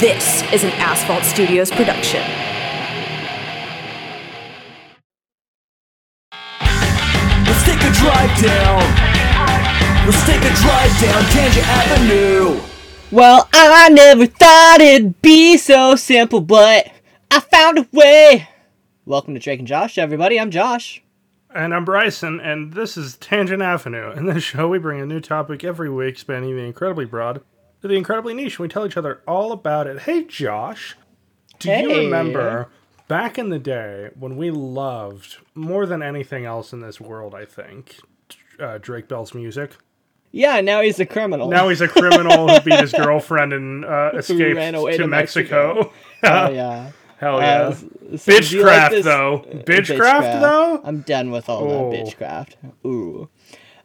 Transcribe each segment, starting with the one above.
This is an Asphalt Studios production. Let's take a drive down. Let's take a drive down Tangent Avenue. Well, I never thought it'd be so simple, but I found a way. Welcome to Drake and Josh, everybody. I'm Josh. And I'm Bryson, and this is Tangent Avenue. In this show, we bring a new topic every week, spanning the incredibly broad to the incredibly niche. And we tell each other all about it. Hey, Josh, do you remember back in the day when we loved more than anything else in this world? I think uh, Drake Bell's music. Yeah, now he's a criminal. Now he's a criminal who beat his girlfriend and uh, escaped to, to Mexico. oh, yeah. Hell Uh, yeah! s- so like Bitchcraft this- though. uh, Bitchcraft though. I'm done with all Oh. that bitchcraft. Ooh.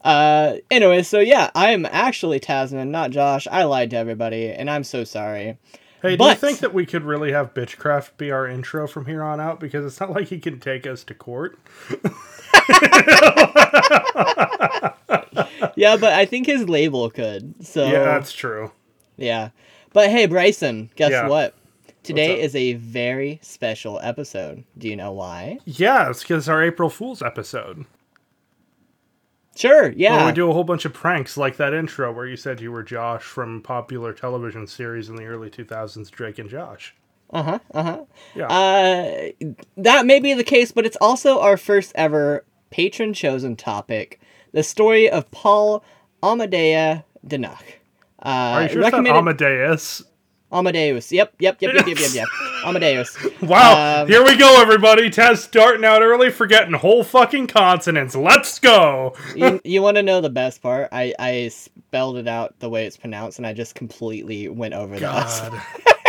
Uh, anyway, so yeah, I'm actually Tazmen, not Josh. I lied to everybody, and I'm so sorry. Hey, do you think that we could really have Bitchcraft be our intro from here on out? Because it's not like he can take us to court. Yeah, but I think his label could. So Yeah, that's true. Yeah. But hey, Bryson, guess Yeah. what? Today is a very special episode. Do you know why? Yeah, it's because our April Fool's episode. Sure, yeah. we do a whole bunch of pranks like that intro where you said you were Josh from popular television series in the early 2000s, Drake and Josh. Uh-huh, uh-huh. Yeah. Uh that may be the case, but it's also our first ever patron chosen topic. The story of Paul Amadea Dienach. Uh Are you sure it's not Amadeus? Amadeus. Yep, yep, yep, yep, yep, yep, yep. Amadeus. Wow, Um, here we go, everybody. Test starting out early, forgetting whole fucking consonants. Let's go. you, you want to know the best part? I, I spelled it out the way it's pronounced, and I just completely went over the last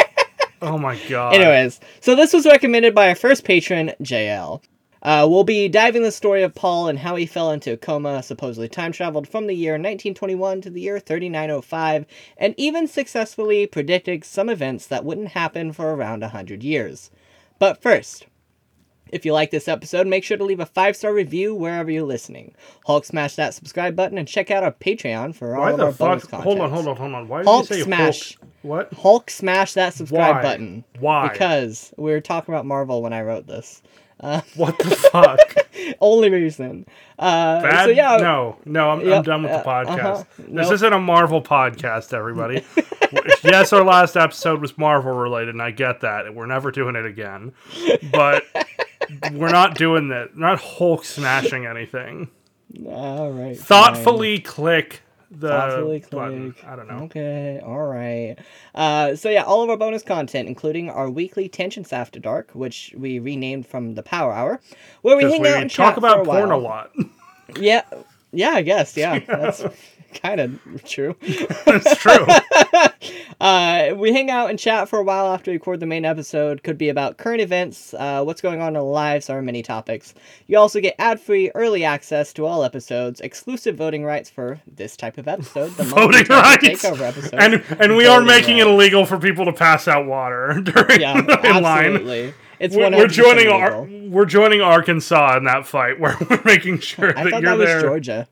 oh my god. Anyways, so this was recommended by our first patron, JL. Uh, we'll be diving the story of Paul and how he fell into a coma, supposedly time traveled from the year 1921 to the year 3905, and even successfully predicted some events that wouldn't happen for around 100 years. But first, if you like this episode, make sure to leave a five star review wherever you're listening. Hulk smash that subscribe button and check out our Patreon for all Why of the our bonus fuck? content. Hold on, hold on, hold on. Why did Hulk you say smash. Hulk? What? Hulk smash that subscribe Why? button. Why? Because we were talking about Marvel when I wrote this. What the fuck? Only reason. Uh, Bad? so yeah. no, no, I'm, I'm done with the uh, podcast. uh-huh. This Nope. isn't a Marvel podcast, everybody. yes, our last episode was Marvel related, and I get that. We're never doing it again. But we're not doing that. Not Hulk smashing anything. All right. Thoughtfully click the. Thoughtfully button. click. I don't know. Okay. All right. Uh, so yeah, all of our bonus content, including our weekly Tangents After Dark, which we renamed from the Power Hour, where we hang out and talk chat about a porn while. a lot. Yeah. Yeah, I guess. Yeah, that's kind of true. it's true. Uh, we hang out and chat for a while after we record the main episode. Could be about current events, uh, what's going on in our lives, or many topics. You also get ad-free early access to all episodes, exclusive voting rights for this type of episode, the Voting rights. takeover episode, And and we are making it illegal for people to pass out water during yeah, in line. absolutely. It's We're, we're joining our, we're joining Arkansas in that fight where we're making sure I that thought you're that was there. Georgia.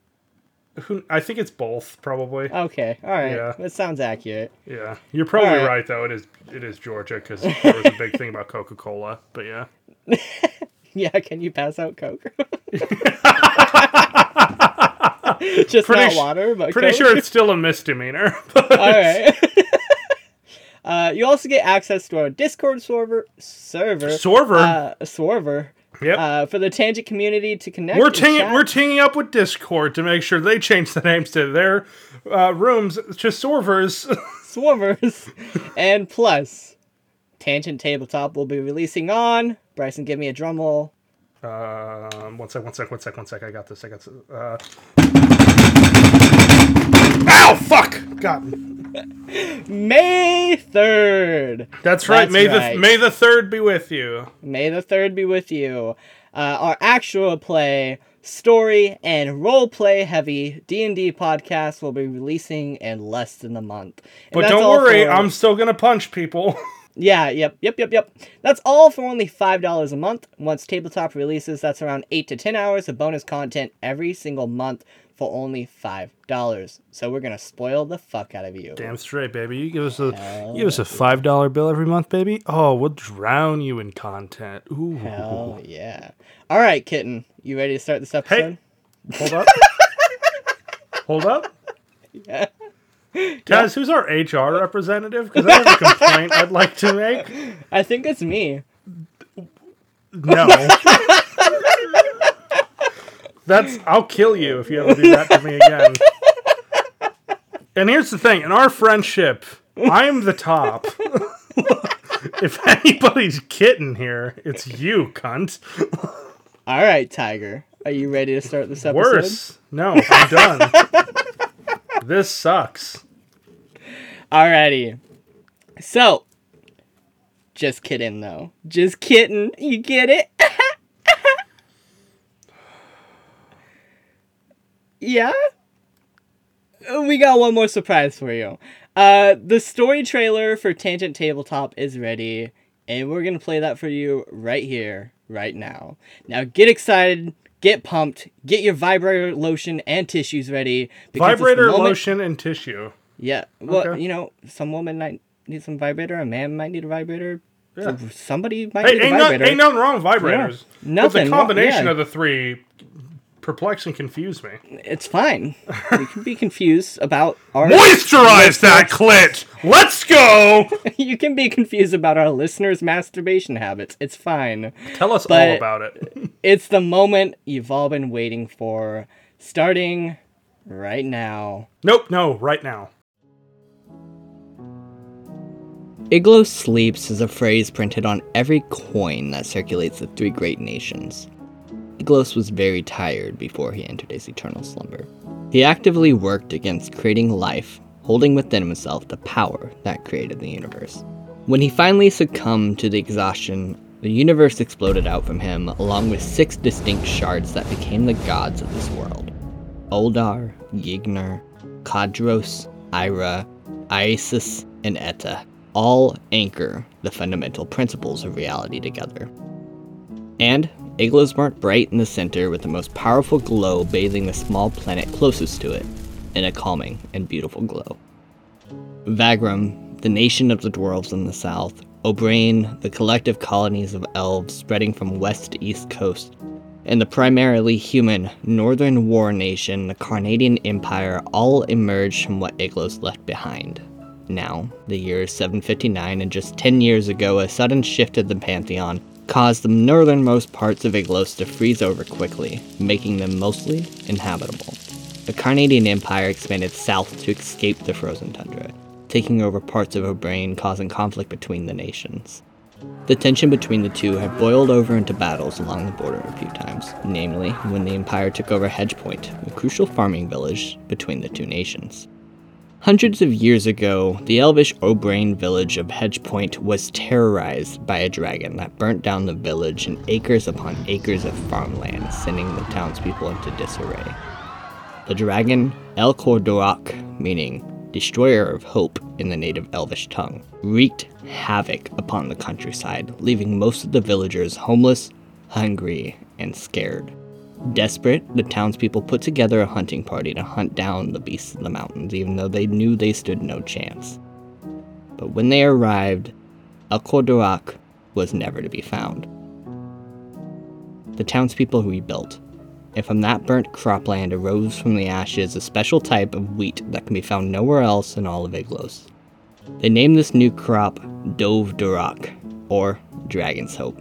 Who, I think it's both, probably. Okay, all right, Yeah. that sounds accurate. yeah, you're probably Alright. right though. It is it is Georgia because there was a big thing about Coca Cola. But yeah, Yeah, can you pass out Coke? Just Pretty not water, but pretty Coke? sure it's still a misdemeanor. But All right. uh, you also get access to our Discord server. Server. Server. Uh, Swerver. Yep. Uh, for the Tangent community to connect. we're and teaming we're teaming up with Discord to make sure they change the names to their uh, rooms to Sorvers. Swervers. and plus, Tangent Tabletop will be releasing on. Bryson, give me a drum roll. Um, one sec, one sec, one sec, one sec. I got this. I got this. Uh... Ow! Fuck! God. May 3rd. That's right. That's may right. the May the third be with you. May the 3rd be with you. Uh, our actual play, story, and role play heavy D&D podcast will be releasing in less than a month. And But don't worry, for- I'm still gonna punch people. Yeah, yep, yep, yep, yep. That's all for only $5 a month. Once Tabletop releases, that's around 8 to 10 hours of bonus content every single month for only $5. So we're going to spoil the fuck out of you. Damn straight, baby. You give us a you give us a five dollar bill every month, baby. Oh, we'll drown you in content. Ooh. Hell yeah. All right, kitten. You ready to start this episode? Hey. Hold up. Hold up. Yeah. Guys, who's our HR representative? Because I have a complaint I'd like to make. I think it's me. No. That's I'll kill you if you ever do that to me again. And here's the thing, in our friendship, I'm the top. if anybody's kitten here, it's you, cunt. All right, Tiger. Are you ready to start this episode? Worse. No, I'm done. this sucks. Alrighty. So, just kidding though. Just kidding. You get it? yeah? We got one more surprise for you. Uh, the story trailer for Tangent Tabletop is ready, and we're gonna play that for you right here, right now. Now get excited, get pumped, get your vibrator lotion and tissues ready. Vibrator moment- lotion and tissue. Yeah. Well, Okay. you know, some woman might need some vibrator. A man might need a vibrator. Yeah. Somebody might Hey, need a ain't, no, vibrator. ain't nothing wrong with vibrators. Yeah, But nothing the wrong- combination yeah. of the three perplex and confuse me. It's fine. you can be confused about our. Moisturize that clit! Let's go! you can be confused about our listeners' masturbation habits. It's fine. Tell us all about it. It's the moment you've all been waiting for, starting right now. Nope, no, right now. Iglo sleeps is a phrase printed on every coin that circulates the three great nations. Iglos was very tired before he entered his eternal slumber. He actively worked against creating life, holding within himself the power that created the universe. When he finally succumbed to the exhaustion, the universe exploded out from him, along with six distinct shards that became the gods of this world Oldar, Yignar, Kadros, Ira, Isis, and Etta all anchor the fundamental principles of reality together. And Iglos burnt bright in the center with the most powerful glow bathing the small planet closest to it in a calming and beautiful glow. Vagram, the nation of the dwarves in the south, O'Brien, the collective colonies of elves spreading from west to east coast, and the primarily human Northern War Nation, the Carnadian Empire, all emerged from what Iglos left behind. Now, the year is 759, and just 10 years ago, a sudden shift of the Pantheon caused the northernmost parts of Iglos to freeze over quickly, making them mostly inhabitable. The Carnadian Empire expanded south to escape the frozen tundra, taking over parts of O'Brien, causing conflict between the nations. The tension between the two had boiled over into battles along the border a few times, namely when the Empire took over Hedge Point, a crucial farming village between the two nations. Hundreds of years ago, the elvish O'Brien village of Hedge Point was terrorized by a dragon that burnt down the village and acres upon acres of farmland, sending the townspeople into disarray. The dragon, El Cordorak, meaning destroyer of hope in the native elvish tongue, wreaked havoc upon the countryside, leaving most of the villagers homeless, hungry, and scared. Desperate, the townspeople put together a hunting party to hunt down the beasts of the mountains, even though they knew they stood no chance. But when they arrived, El Cordorak was never to be found. The townspeople rebuilt, and from that burnt cropland arose from the ashes a special type of wheat that can be found nowhere else in all of Iglos. They named this new crop Dove Durak, or Dragon's Hope.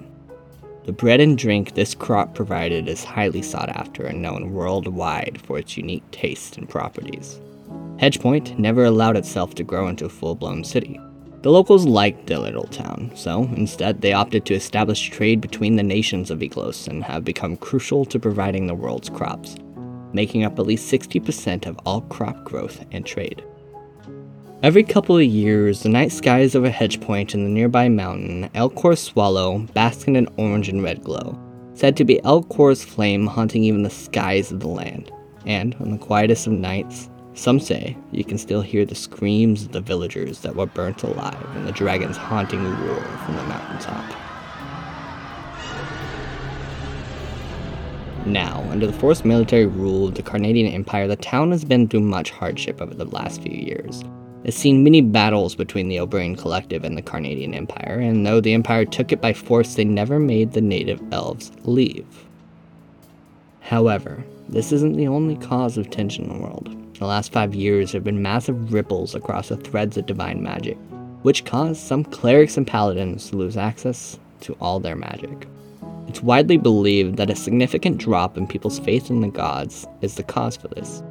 The bread and drink this crop provided is highly sought after and known worldwide for its unique taste and properties. Hedgepoint never allowed itself to grow into a full blown city. The locals liked the little town, so instead they opted to establish trade between the nations of Iglos and have become crucial to providing the world's crops, making up at least 60% of all crop growth and trade. Every couple of years, the night skies over Hedgepoint and the nearby mountain, Elcor Swallow bask in an orange and red glow, said to be Elcor's flame haunting even the skies of the land. And on the quietest of nights, some say you can still hear the screams of the villagers that were burnt alive and the dragon's haunting roar from the mountaintop. Now, under the forced military rule of the Carnadian Empire, the town has been through much hardship over the last few years. It's seen many battles between the Oberyn Collective and the Carnadian Empire, and though the Empire took it by force, they never made the native elves leave. However, this isn't the only cause of tension in the world. The last five years, have been massive ripples across the threads of divine magic, which caused some clerics and paladins to lose access to all their magic. It's widely believed that a significant drop in people's faith in the gods is the cause for this,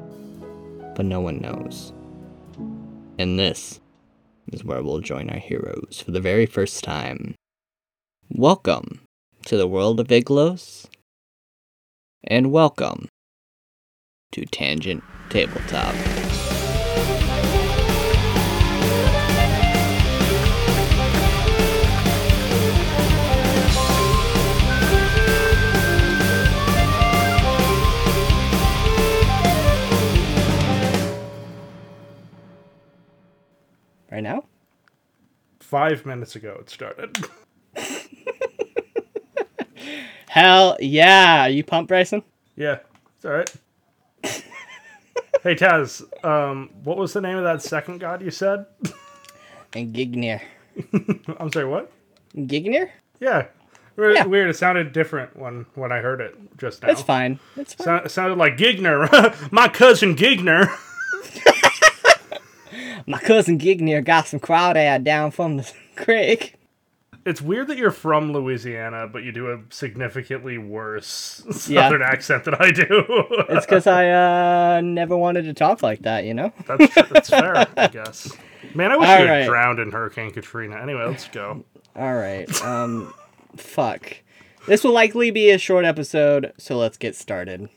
but no one knows. And this is where we'll join our heroes for the very first time. Welcome to the world of Iglos, and welcome to Tangent Tabletop. Right now? Five minutes ago it started. Hell yeah! You pumped, Bryson? yeah, it's all right. hey Taz, um, what was the name of that second god you said? And Gignir. I'm sorry, what? Gignir? Yeah, weird. Yeah. weird. It sounded different when when I heard it just now. It's fine. It's fine. So, it sounded like Gigner, my cousin Gigner. My cousin Gignir got some crawdad down from the creek. It's weird that you're from Louisiana, but you do a significantly worse Yeah. southern accent than I do. It's because I uh, never wanted to talk like that, you know? that's, that's fair, I guess. Man, I wish All you had right. drowned in Hurricane Katrina. Anyway, let's go. All right. Um, fuck. This will likely be a short episode, so let's get started.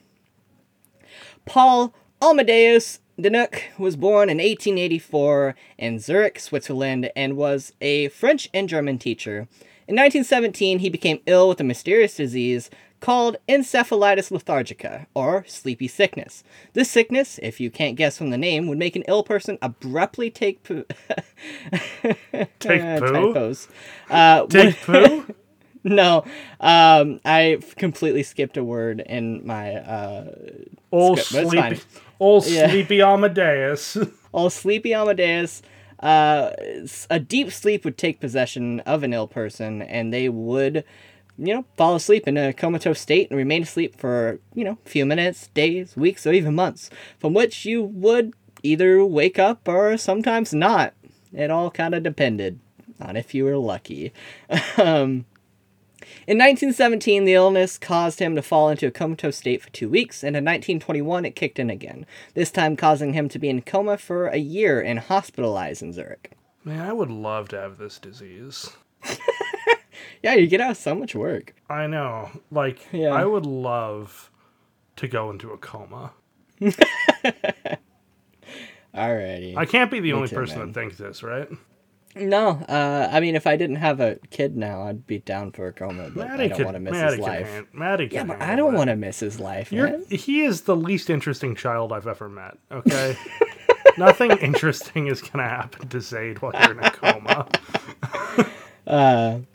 Paul Amadeus Dienach was born in 1884 in Zurich, Switzerland, and was a French and German teacher. In 1917, he became ill with a mysterious disease called encephalitis lethargica, or sleepy sickness. This sickness, if you can't guess from the name, would make an ill person abruptly take poo. Take Uh, poo? typos. Uh, Take poo? no, um, I completely skipped a word in my uh, Old fine. sleepy, old Yeah. sleepy Amadeus. all sleepy Amadeus. Uh, a deep sleep would take possession of an ill person, and they would, you know, fall asleep in a comatose state and remain asleep for, you know, a few minutes, days, weeks, or even months, from which you would either wake up or sometimes not. It all kind of depended on if you were lucky. um, in 1917, the illness caused him to fall into a comatose state for two weeks, and in 1921, it kicked in again, this time causing him to be in coma for a year and hospitalized in Zurich. Man, I would love to have this disease. Yeah, you get out so much work. I know. Like, Yeah. I would love to go into a coma. Alrighty. I can't be the only too, person man. that thinks this, right? No, uh, I mean, if I didn't have a kid now, I'd be down for a coma, but I don't want to miss Maddie his life. han- Maddie yeah, but I don't want to miss his life, he is the least interesting child I've ever met. Okay, nothing interesting is gonna happen to Zayd while you're in a coma.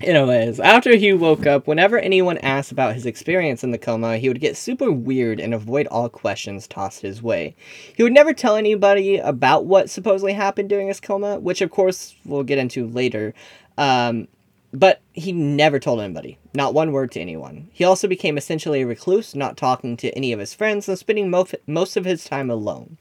Anyways, after he woke up, whenever anyone asked about his experience in the coma, he would get super weird and avoid all questions tossed his way. He would never tell anybody about what supposedly happened during his coma, which of course we'll get into later. Um, but he never told anybody, not one word to anyone. He also became essentially a recluse, not talking to any of his friends and spending most, most of his time alone.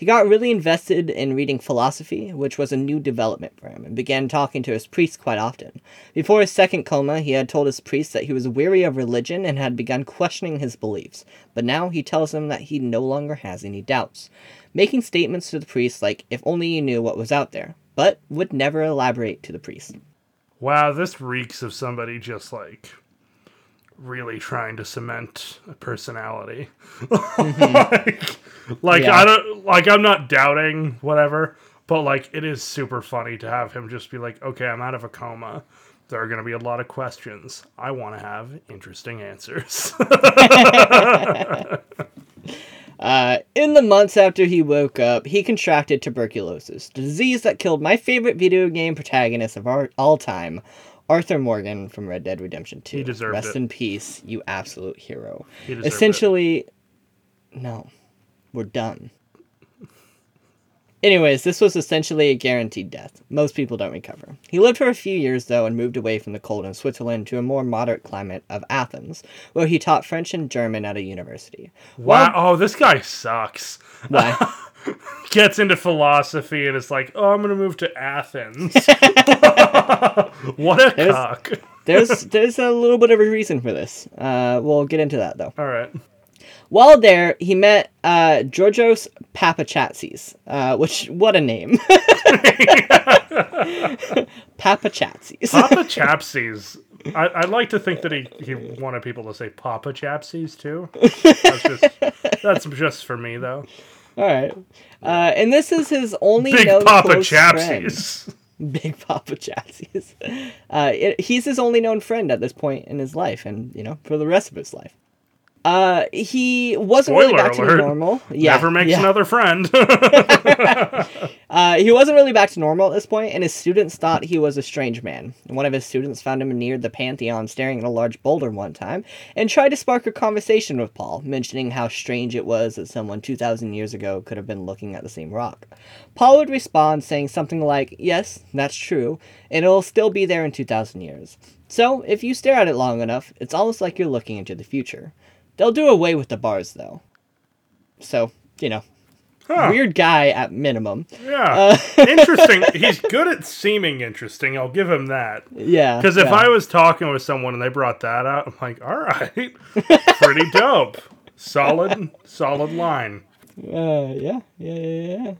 He got really invested in reading philosophy, which was a new development for him, and began talking to his priest quite often. Before his second coma, he had told his priest that he was weary of religion and had begun questioning his beliefs, but now he tells him that he no longer has any doubts, making statements to the priest like, if only you knew what was out there, but would never elaborate to the priest. Wow, this reeks of somebody just like really trying to cement a personality. Mm-hmm. like, like Yeah. I don't like I'm not doubting whatever, but like it is super funny to have him just be like, "Okay, I'm out of a coma. There are going to be a lot of questions. I want to have interesting answers." Uh, in the months after he woke up, he contracted tuberculosis, the disease that killed my favorite video game protagonist of our, all time, Arthur Morgan from Red Dead Redemption 2. He deserved Rest it. in peace, you absolute hero. He deserved it. Essentially, no, we're done. Anyways, this was essentially a guaranteed death. Most people don't recover. He lived for a few years, though, and moved away from the cold in Switzerland to a more moderate climate of Athens, where he taught French and German at a university. Wow. Oh, this guy sucks. Why? Gets into philosophy and is like, oh, I'm going to move to Athens. what a There's- cock. there's there's a little bit of a reason for this. Uh, we'll get into that though. All right. While there, he met uh, Georgios Papachatzis, uh, which what a name, Papachatzis. Papa Chapsies. I, I'd like to think that he, he wanted people to say Papa Chapsies too. That's just, that's just for me though. All right, uh, and this is his only Big known Papa close friend. Big Papa Chassis. Uh, it, he's his only known friend at this point in his life, and you know, for the rest of his life. Uh, he wasn't really Spoiler back to normal. Yeah, Never makes yeah. another friend. Uh, he wasn't really back to normal at this point, and his students thought he was a strange man. One of his students found him near the Pantheon staring at a large boulder one time, and tried to spark a conversation with Paul, mentioning how strange it was that someone 2,000 years ago could have been looking at the same rock. Paul would respond saying something like, Yes, that's true, and it'll still be there in 2,000 years. So, if you stare at it long enough, it's almost like you're looking into the future. They'll do away with the bars, though. So, you know, Huh. weird guy at minimum. Yeah. interesting. He's good at seeming interesting. I'll give him that. Yeah. Because if yeah. I was talking with someone and they brought that out, I'm like, all right, pretty dope. Solid, solid line. Uh, yeah, yeah, yeah, yeah.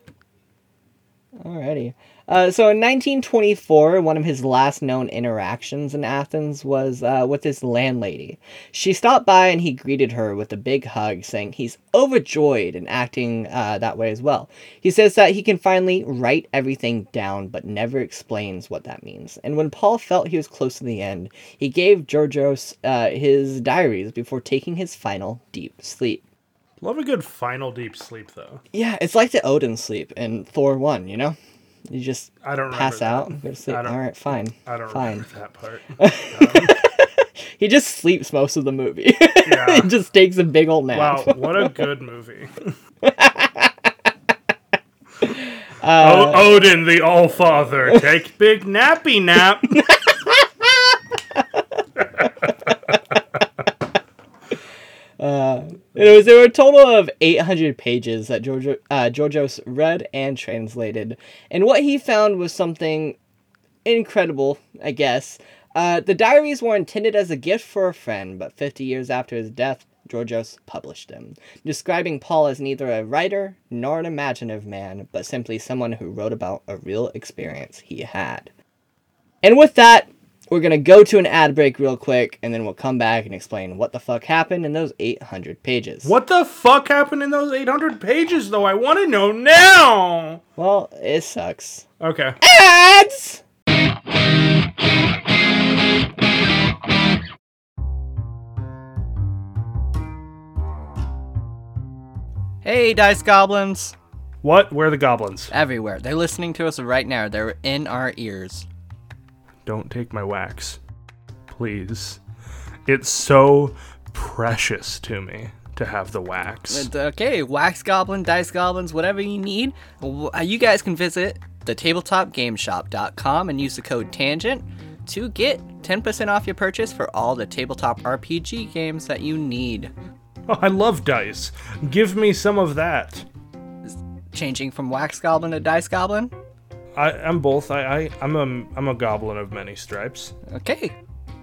Alrighty. Uh, so in 1924, one of his last known interactions in Athens was uh, with his landlady. She stopped by and he greeted her with a big hug, saying he's overjoyed and acting uh, that way as well. He says that he can finally write everything down, but never explains what that means. And when Paul felt he was close to the end, he gave Georgios uh, his diaries before taking his final deep sleep. Love a good final deep sleep, though. Yeah, it's like the Odin sleep in Thor 1, you know? You just I don't pass out and go to sleep. All right, fine. I don't fine. remember that part. He just sleeps most of the movie. Yeah. he just takes a big old nap. Wow, what a good movie. Uh, o- Odin, the All Father, take big nappy nap. It was there were a total of 800 pages that Giorgio, uh, Georgios read and translated, and what he found was something incredible, I guess. Uh, the diaries were intended as a gift for a friend, but 50 years after his death, Georgios published them, describing Paul as neither a writer nor an imaginative man, but simply someone who wrote about a real experience he had. And with that, we're gonna go to an ad break real quick, and then we'll come back and explain what the fuck happened in those 800 pages. What the fuck happened in those 800 pages, though? I want to know now. Well, it sucks. Okay. Ads! Hey, Dice Goblins! What? Where are the goblins? Everywhere. They're listening to us right now. They're in our ears. Don't take my wax. Please. It's so precious to me to have the wax. Okay, Wax Goblin, Dice Goblins, whatever you need, uh, you guys can visit the tabletopgameshop.com and use the code TANGENT to get 10% off your purchase for all the tabletop RPG games that you need. Oh, I love dice. Give me some of that. Changing from Wax Goblin to Dice Goblin? I, I'm both. I, I, I'm a, I'm a goblin of many stripes. Okay.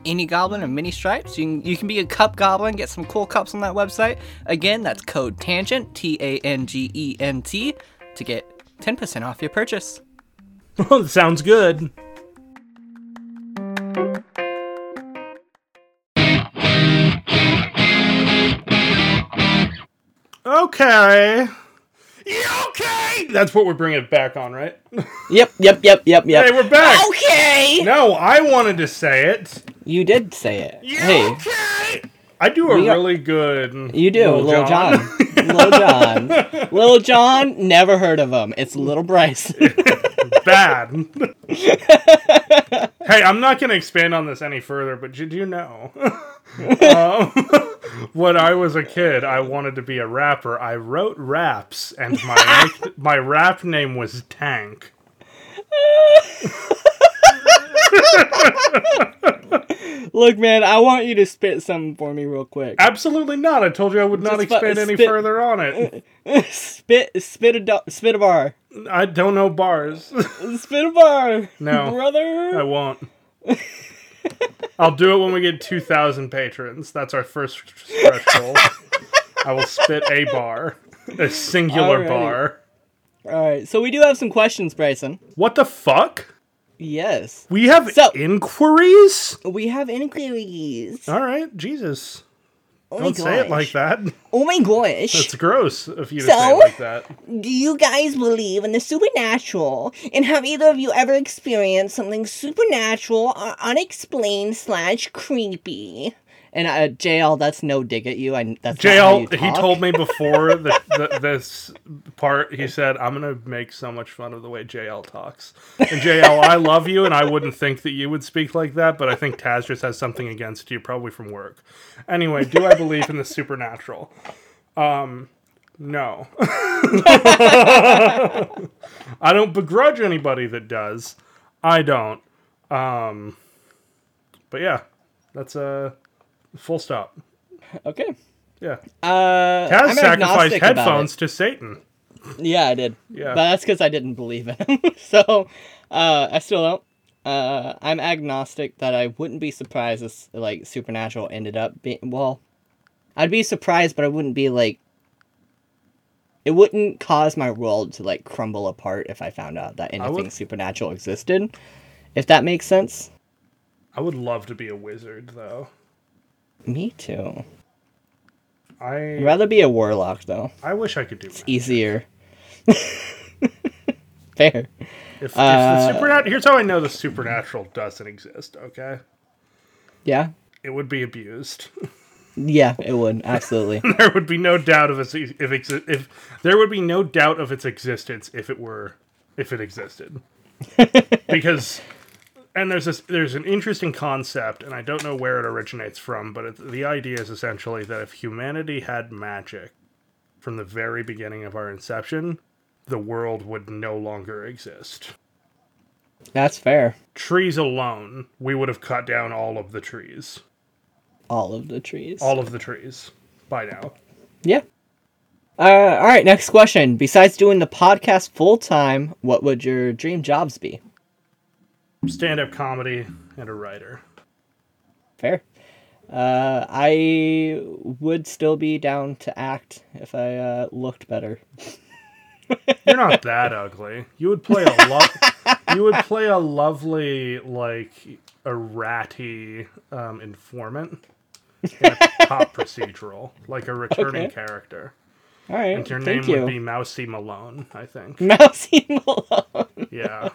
Any goblin of many stripes. You can, you can be a cup goblin, get some cool cups on that website. Again, that's code TANGENT, T A N G E N T, to get 10% off your purchase. Well, Sounds good. Okay. Yeah, okay. That's what we're bringing it back on, right? Yep, yep, yep, yep, yep. Hey, we're back. Okay! No, I wanted to say it. You did say it. Yeah, hey, okay. I do a We are- really good. you do, Little John. Little John. Little John, never heard of him. It's Little Bryce. bad. hey, I'm not going to expand on this any further, but did you know? um, when I was a kid, I wanted to be a rapper. I wrote raps, and my my rap name was Tank. Look, man, I want you to spit something for me real quick. Absolutely not. I told you I would not Just fu- expand any spit- further on it. spit, spit a, do- spit a bar. I don't know bars. Spit a bar. No. brother. I won't. I'll do it when we get 2,000 patrons. That's our first threshold. I will spit a bar. A singular Alrighty. bar. All right, so we do have some questions, Bryson. What the fuck? Yes, We have So- inquiries? we have inquiries. All right, Jesus. Oh Don't say it like that. Oh my gosh. That's gross if you to So? say it like that. Do you guys believe in the supernatural? And have either of you ever experienced something supernatural or unexplained slash creepy? And uh, JL, that's no dig at you. I that's JL, he told me before the, the, this part, he said, I'm going to make so much fun of the way JL talks. And JL, I love you, and I wouldn't think that you would speak like that, but I think Taz just has something against you, probably from work. Anyway, do I believe in the supernatural? Um, no. I don't begrudge anybody that does. I don't. Um, but yeah, that's a full stop. Okay. Yeah. Uh, Taz sacrificed headphones to Satan. Yeah, I did. Yeah. But that's because I didn't believe in him. so, uh, I still don't. Uh, I'm agnostic that I wouldn't be surprised if like supernatural ended up being well. I'd be surprised, but I wouldn't be like. It wouldn't cause my world to like crumble apart if I found out that anything would- supernatural existed. If that makes sense. I would love to be a wizard, though. Me too. I I'd rather be a warlock though. I wish I could do that. Easier. Fair. If, Uh, the supernatural, here's how I know the supernatural doesn't exist. Okay, Yeah. it would be abused. Yeah, it would absolutely. there would be no doubt of its if exi- if there would be no doubt of its existence if it were if it existed because and there's this there's an interesting concept and i don't know where it originates from but it, the idea is essentially that if humanity had magic from the very beginning of our inception the world would no longer exist That's fair. trees alone we would have cut down all of the trees All of the trees. all of the trees by now Yeah. Uh, all right, next question. Besides doing the podcast full time, what would your dream jobs be? Stand-up comedy and a writer Fair. Uh, I would still be down to act if I uh, looked better. You're not that ugly. You would play a lo- You would play a lovely, like a ratty um, informant in a top procedural, like a returning Okay. character. All right, And your name you. would be Mousy Malone, I think. Mousy Malone. Yeah,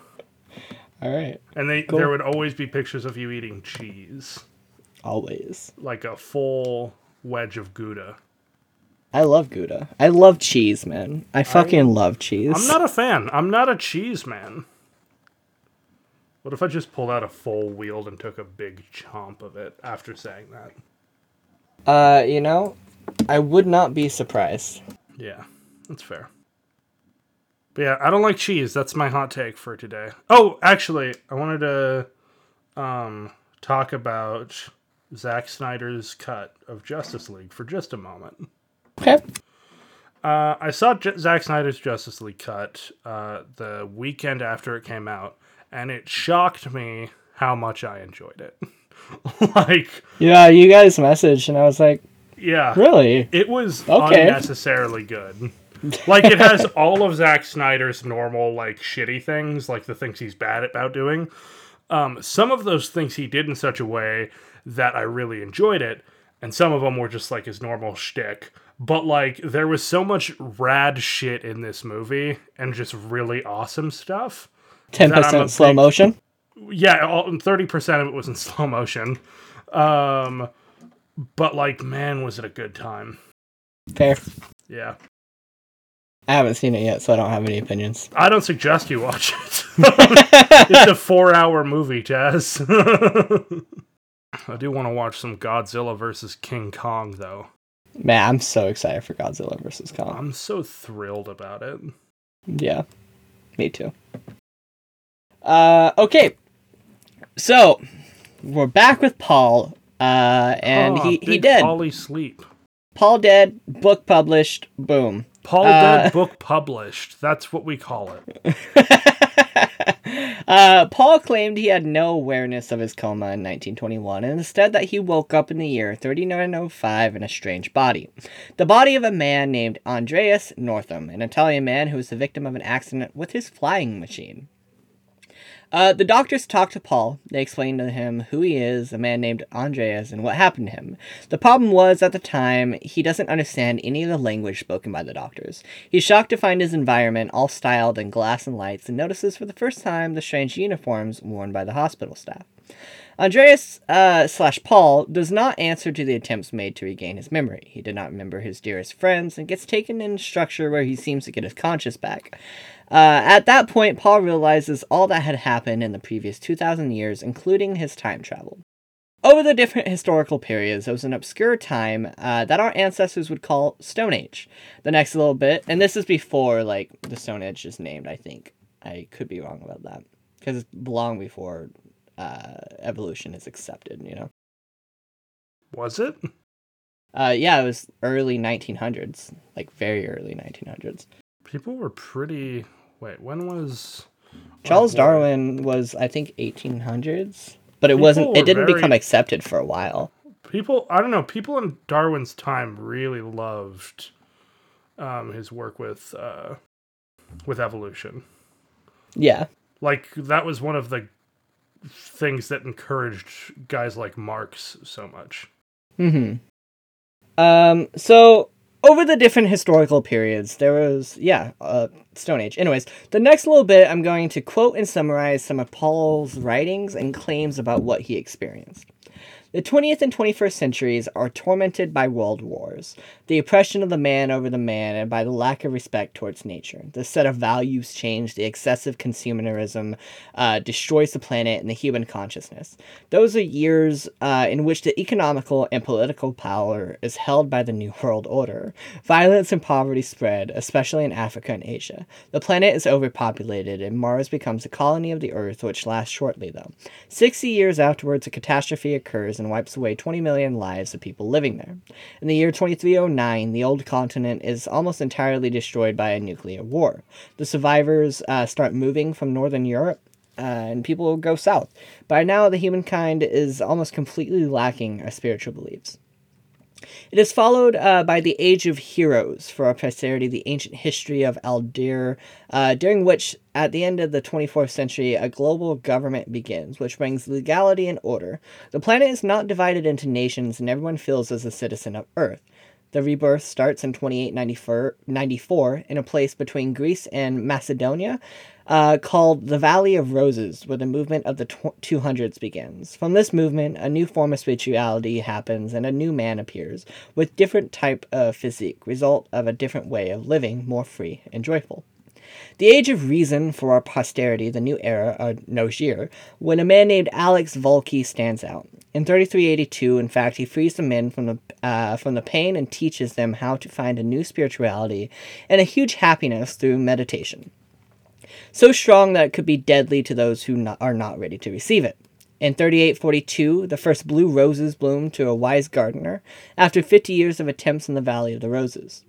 All right, and they, Cool. there would always be pictures of you eating cheese, always. like a full wedge of Gouda. I love Gouda. I love cheese, man. I fucking love cheese. I'm not a fan. I'm not a cheese man. What if I just pulled out a full wheel and took a big chomp of it after saying that? Uh, you know, I would not be surprised. Yeah, that's fair. But yeah, I don't like cheese. That's my hot take for today. Oh, actually, I wanted to um, talk about Zack Snyder's cut of Justice League for just a moment. Okay. Uh, I saw J- Zack Snyder's Justice League cut uh, the weekend after it came out, and it shocked me how much I enjoyed it. like, Yeah, you guys messaged, and I was like, yeah, really? it was Okay. unnecessarily good. Like it has all of Zack Snyder's normal like shitty things, like the things he's bad about doing. Um, some of those things he did in such a way that I really enjoyed it, and some of them were just like his normal shtick. But like there was so much rad shit in this movie and just really awesome stuff. Ten That I'm a percent slow big- motion. Yeah, thirty percent of it was in slow motion. Um, but like, man, was it a good time? Fair. Yeah. I haven't seen it yet, so I don't have any opinions. I don't suggest you watch it. it's a four-hour movie, Jazz. I do want to watch some Godzilla versus King Kong, though. Man, I'm so excited for Godzilla versus Kong. I'm so thrilled about it. Yeah, me too. Uh, okay, so we're back with Paul, uh, and Aw, he he dead. Polly sleep. Paul dead. Book published. Boom. Paul Uh, book published. That's what we call it. uh, Paul claimed he had no awareness of his coma in 1921, and instead that he woke up in the year 3905 in a strange body. The body of a man named Andreas Northam, an Italian man who was the victim of an accident with his flying machine. Uh, the doctors talk to Paul. They explain to him who he is, a man named Andreas, and what happened to him. The problem was, at the time, he doesn't understand any of the language spoken by the doctors. He's shocked to find his environment all styled in glass and lights and notices for the first time the strange uniforms worn by the hospital staff. Andreas uh, slash Paul does not answer to the attempts made to regain his memory. He did not remember his dearest friends and gets taken in a structure where he seems to get his conscience back. Uh, at that point, Paul realizes all that had happened in the previous 2,000 years, including his time travel. Over the different historical periods, there was an obscure time uh, that our ancestors would call Stone Age. The next little bit, and this is before like the Stone Age is named. I think I could be wrong about that because it's long before uh, evolution is accepted. You know. Was it? Uh, yeah, it was early 1900s, like very early 1900s. People were pretty. Wait, when was Charles. Darwin was, I think, 1800s, but it People wasn't. It didn't very- become accepted for a while. people? I don't know. People in Darwin's time really loved um, his work with uh, with evolution. Yeah, Like that was one of the things that encouraged guys like Marx so much. Hmm. Um. So over the different historical periods, there was yeah, uh, Stone Age. Anyways, the next little bit, I'm going to quote and summarize some of Paul's writings and claims about what he experienced. The 20th and 21st centuries are tormented by world wars, the oppression of the man over the man, and by the lack of respect towards nature. The set of values change, the excessive consumerism uh, destroys the planet and the human consciousness. Those are years uh, in which the economical and political power is held by the New World Order. Violence and poverty spread, especially in Africa and Asia. The planet is overpopulated, and Mars becomes a colony of the Earth, which lasts shortly, though. 60 years afterwards, a catastrophe occurs and wipes away 20 million lives of people living there. In the year 2309, the old continent is almost entirely destroyed by a nuclear war. The survivors uh, start moving from northern Europe uh, and people go south. By now, the humankind is almost completely lacking our spiritual beliefs. It is followed uh, by the Age of Heroes for our posterity, the ancient history of Aldir, uh, during which, at the end of the 24th century, a global government begins, which brings legality and order. The planet is not divided into nations, and everyone feels as a citizen of Earth. The rebirth starts in 2894 in a place between Greece and Macedonia uh, called the Valley of Roses, where the movement of the tw- 200s begins. From this movement, a new form of spirituality happens and a new man appears, with different type of physique, result of a different way of living, more free and joyful. The age of reason for our posterity, the new era, or Nogir, when a man named Alex Volke stands out. In 3382, in fact, he frees the men from the uh, from the pain and teaches them how to find a new spirituality and a huge happiness through meditation. So strong that it could be deadly to those who not, are not ready to receive it. In 3842, the first blue roses bloomed to a wise gardener after 50 years of attempts in the Valley of the Roses.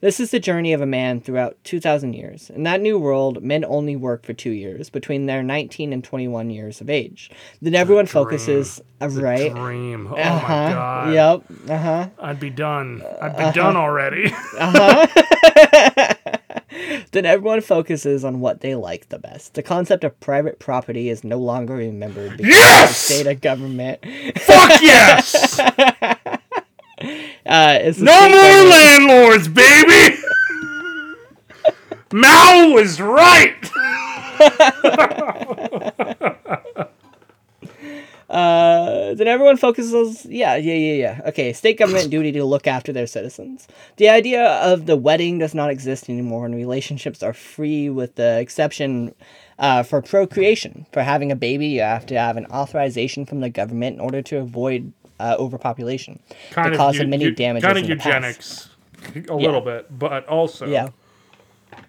This is the journey of a man throughout 2,000 years. In that new world, men only work for two years, between their 19 and 21 years of age. Then everyone focuses, uh, right? Dream. Oh Uh-huh. my god. Yep. Uh huh. I'd be done. I'd Uh-huh. be done already. then everyone focuses on what they like the best. The concept of private property is no longer remembered because Yes! the state of government. Fuck yes! Uh, No more landlords, baby! Mao was right! Uh, then everyone focuses. Yeah, yeah, yeah, yeah. Okay, state government duty to look after their citizens. The idea of the wedding does not exist anymore, and relationships are free, with the exception uh, for procreation. For having a baby, you have to have an authorization from the government in order to avoid uh, overpopulation. Kind the of cause of many damages Kind of in the past. eugenics, a little bit, but also Yeah.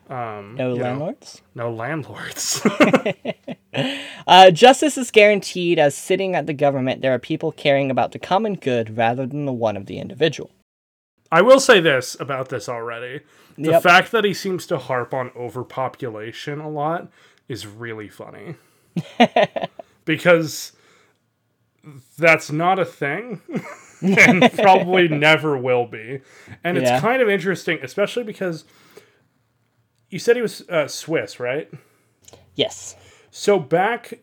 um, No you know, landlords. no landlords. Uh, justice is guaranteed as sitting at the government, there are people caring about the common good rather than the one of the individual. I will say this about this already: the Yep. fact that he seems to harp on overpopulation a lot is really funny, because that's not a thing. and probably never will be. And it's Yeah. kind of interesting, especially because you said he was uh, Swiss, right? Yes. So back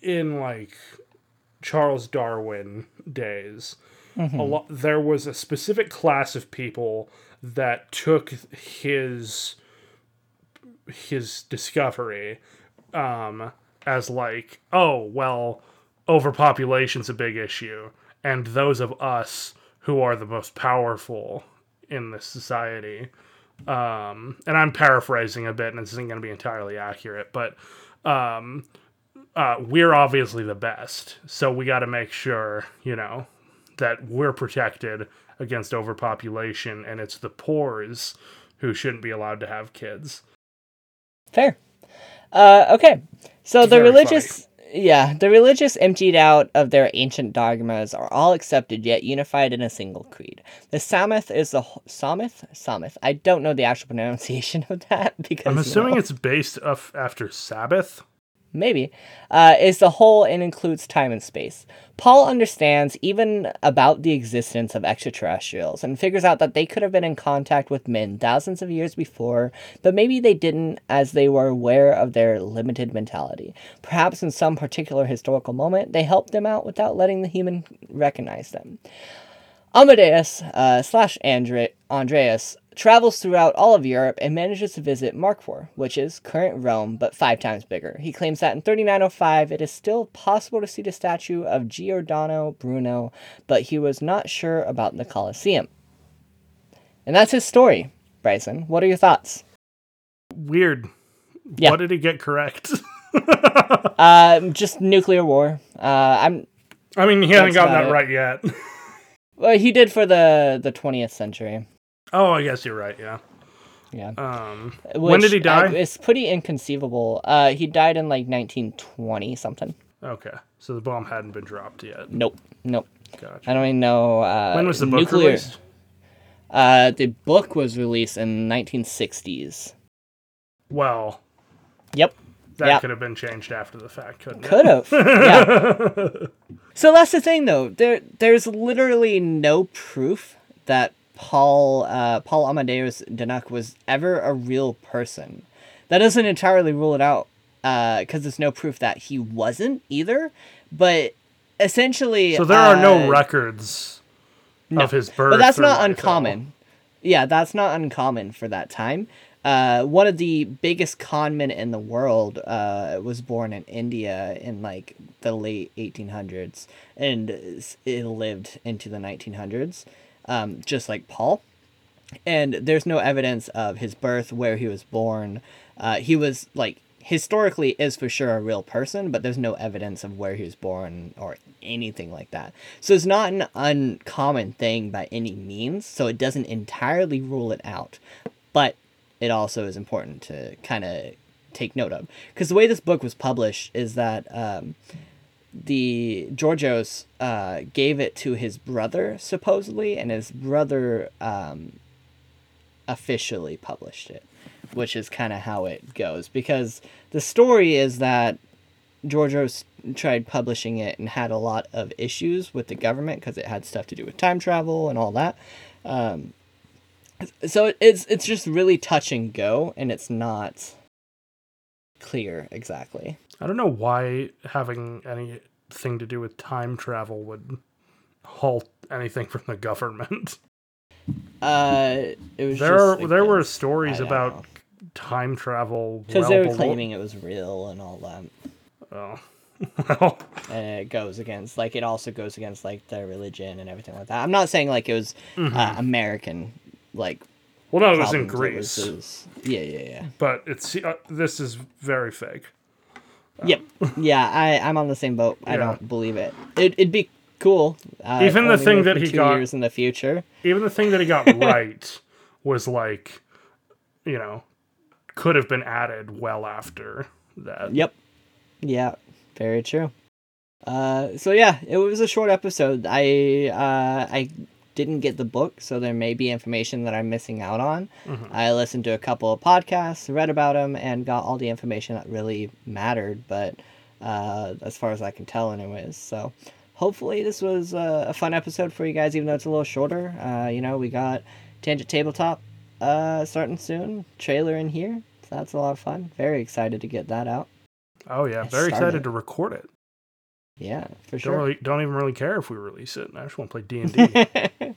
in like Charles Darwin days, a lot there was a specific class of people that took his his discovery um, as like, oh well, overpopulation's a big issue, and those of us who are the most powerful in this society um, and I'm paraphrasing a bit, and this isn't going to be entirely accurate, but um, uh, we're obviously the best, so we got to make sure, you know, that we're protected against overpopulation, and it's the poors who shouldn't be allowed to have kids. Fair. Uh, okay. So the Very religious, yeah, the religious emptied out of their ancient dogmas are all accepted yet unified in a single creed. The Samith is the Samith Samith. I don't know the actual pronunciation of that because I'm you assuming know, it's based off after Sabbath. Maybe uh, is the whole and includes time and space. Paul understands even about the existence of extraterrestrials and figures out that they could have been in contact with men thousands of years before, but maybe they didn't as they were aware of their limited mentality. Perhaps in some particular historical moment, they helped them out without letting the human recognize them. Amadeus uh, slash Andre- Andreas travels throughout all of Europe and manages to visit Markfor, which is current Rome but five times bigger. He claims that in 3905 it is still possible to see the statue of Giordano Bruno, but he was not sure about the Colosseum. And that's his story, Bryson. What are your thoughts? Weird. Yeah. What did he get correct? Um, just nuclear war. Uh, I'm I mean, he hasn't gotten that it. right yet. well, he did for the the 20th century. Oh, I guess you're right. Yeah. Yeah. Um, when did he die? uh, it's pretty inconceivable. Uh, he died in like 1920 something. okay, so the bomb hadn't been dropped yet. Nope, nope. Gotcha. I don't even know. Uh, When was the book nuclear, released? Uh, the book was released in 1960s. Well, Yep, that Yeah. could have been changed after the fact, couldn't it? could have. yeah. So that's the thing, though. There, there's literally no proof that Paul, uh, Paul Amadeus Dienach was ever a real person. That doesn't entirely rule it out, because there's no proof that he wasn't either. But essentially, So there are no uh, records of his birth. But that's not uncommon. Yeah, that's not uncommon for that time. Uh, one of the biggest con men in the world uh, was born in India in like the late 1800s and it lived into the 1900s, um, just like Paul. And there's no evidence of his birth, where he was born. Uh, he was like historically is for sure a real person, but there's no evidence of where he was born or anything like that. So it's not an uncommon thing by any means. So it doesn't entirely rule it out, but it also is important to kind of take note of because the way this book was published is that um, the Georgios uh, gave it to his brother supposedly, and his brother um, officially published it, which is kind of how it goes. Because the story is that Georgios tried publishing it and had a lot of issues with the government because it had stuff to do with time travel and all that. Um, so it's it's just really touch and go, and it's not clear exactly. I don't know why having anything to do with time travel would halt anything from the government. Uh, it was There just are there were stories about know. time travel because well they were below- claiming it was real and all that. Oh. Well, uh, it goes against like it also goes against like their religion and everything like that. I'm not saying like it was uh, American like well, no, it was in Greece, was- yeah, yeah, yeah. but it's uh, this is very fake. Yep. Yeah, I I'm on the same boat. I Yeah. don't believe it. it it'd be cool. Uh, Even the thing that he two got- years in the future. Even the thing that he got right was like, you know, could have been added well after that. Yep. Yeah, very true. Uh, so yeah, it was a short episode. I uh, I didn't get the book, so there may be information that I'm missing out on. I listened to a couple of podcasts, read about them, and got all the information that really mattered. But uh, as far as I can tell, anyways. So hopefully this was uh, a fun episode for you guys, even though it's a little shorter. Uh, you know, we got Tangent Tabletop uh, starting soon. Trailer in here. So that's a lot of fun. Very excited to get that out. Oh yeah, very excited to record it. Yeah, for Don't sure. really, don't even really care if we release it. I just want to play D and D,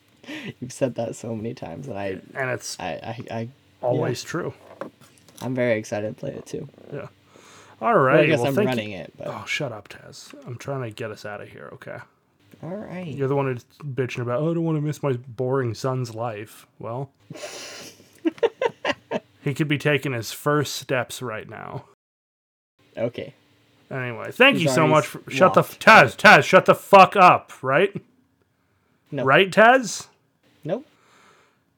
You've said that so many times, and I, and it's I, I, I always true. I'm very excited to play it too. All Well, right. I guess well, I'm running you. it, but Oh, shut up, Taz. I'm trying to get us out of here. Okay. all right. You're the one who's bitching about. Oh, I don't want to miss my boring son's life. Well, he could be taking his first steps right now. Okay. Anyway, thank He's you so much. For, shut the. Taz. Taz, shut the fuck up. Right. No. Right, Taz. Nope.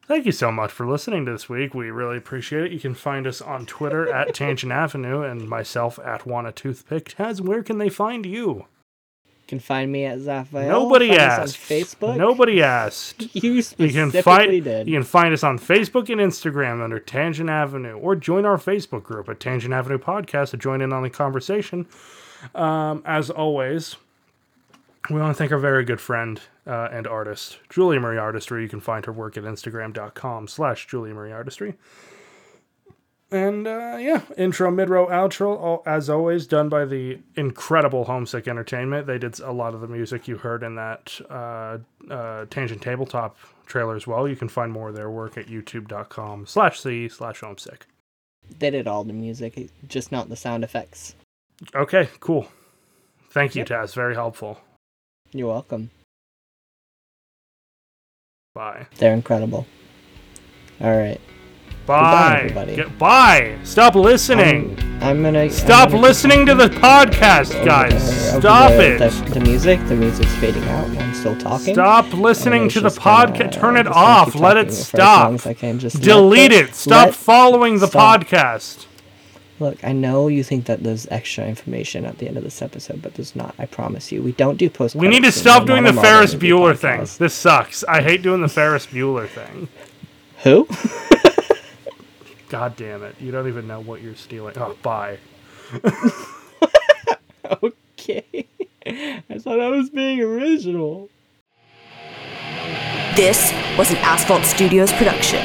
Thank you so much for listening to this week. We really appreciate it. You can find us on Twitter at Tangent Avenue and myself at Wanna Toothpick. Taz, where can they find you? Can find me at Zaphael. Nobody find asked. on Facebook. Nobody asked. You You can find did. you can find us on Facebook and Instagram under Tangent Avenue, or join our Facebook group at Tangent Avenue Podcast to join in on the conversation. Um, as always, we want to thank our very good friend uh, and artist, Julia Marie Artistry. You can find her work at Instagram.com slash Julia Marie Artistry. And uh, yeah, intro, midroll, outro, all, as always, done by the incredible Homesick Entertainment. They did a lot of the music you heard in that uh, uh, Tangent Tabletop trailer as well. You can find more of their work at youtube.com slash c slash homesick. They did all the music, just not the sound effects. Okay, cool. Thank you, Yep. Taz. Very helpful. You're welcome. Bye. They're incredible. All right. Bye. Get, bye. Stop listening. I'm, I'm gonna I'm Stop gonna- listening to the podcast, guys. Stop there, it. The, the music, the music's fading out. I'm still talking. Stop listening to the podcast. Uh, turn it off. Let it stop. as I can. Just Delete the- it. Stop let- following the stop. podcast. Look, I know you think that there's extra information at the end of this episode, but there's not. I promise you. We don't do post. We need to stop doing the Ferris Bueller thing. This sucks. I hate doing the Ferris Bueller thing. Who? God damn it. You don't even know what you're stealing. Oh, bye. okay. I thought I was being original. This was an Asphalt Studios production.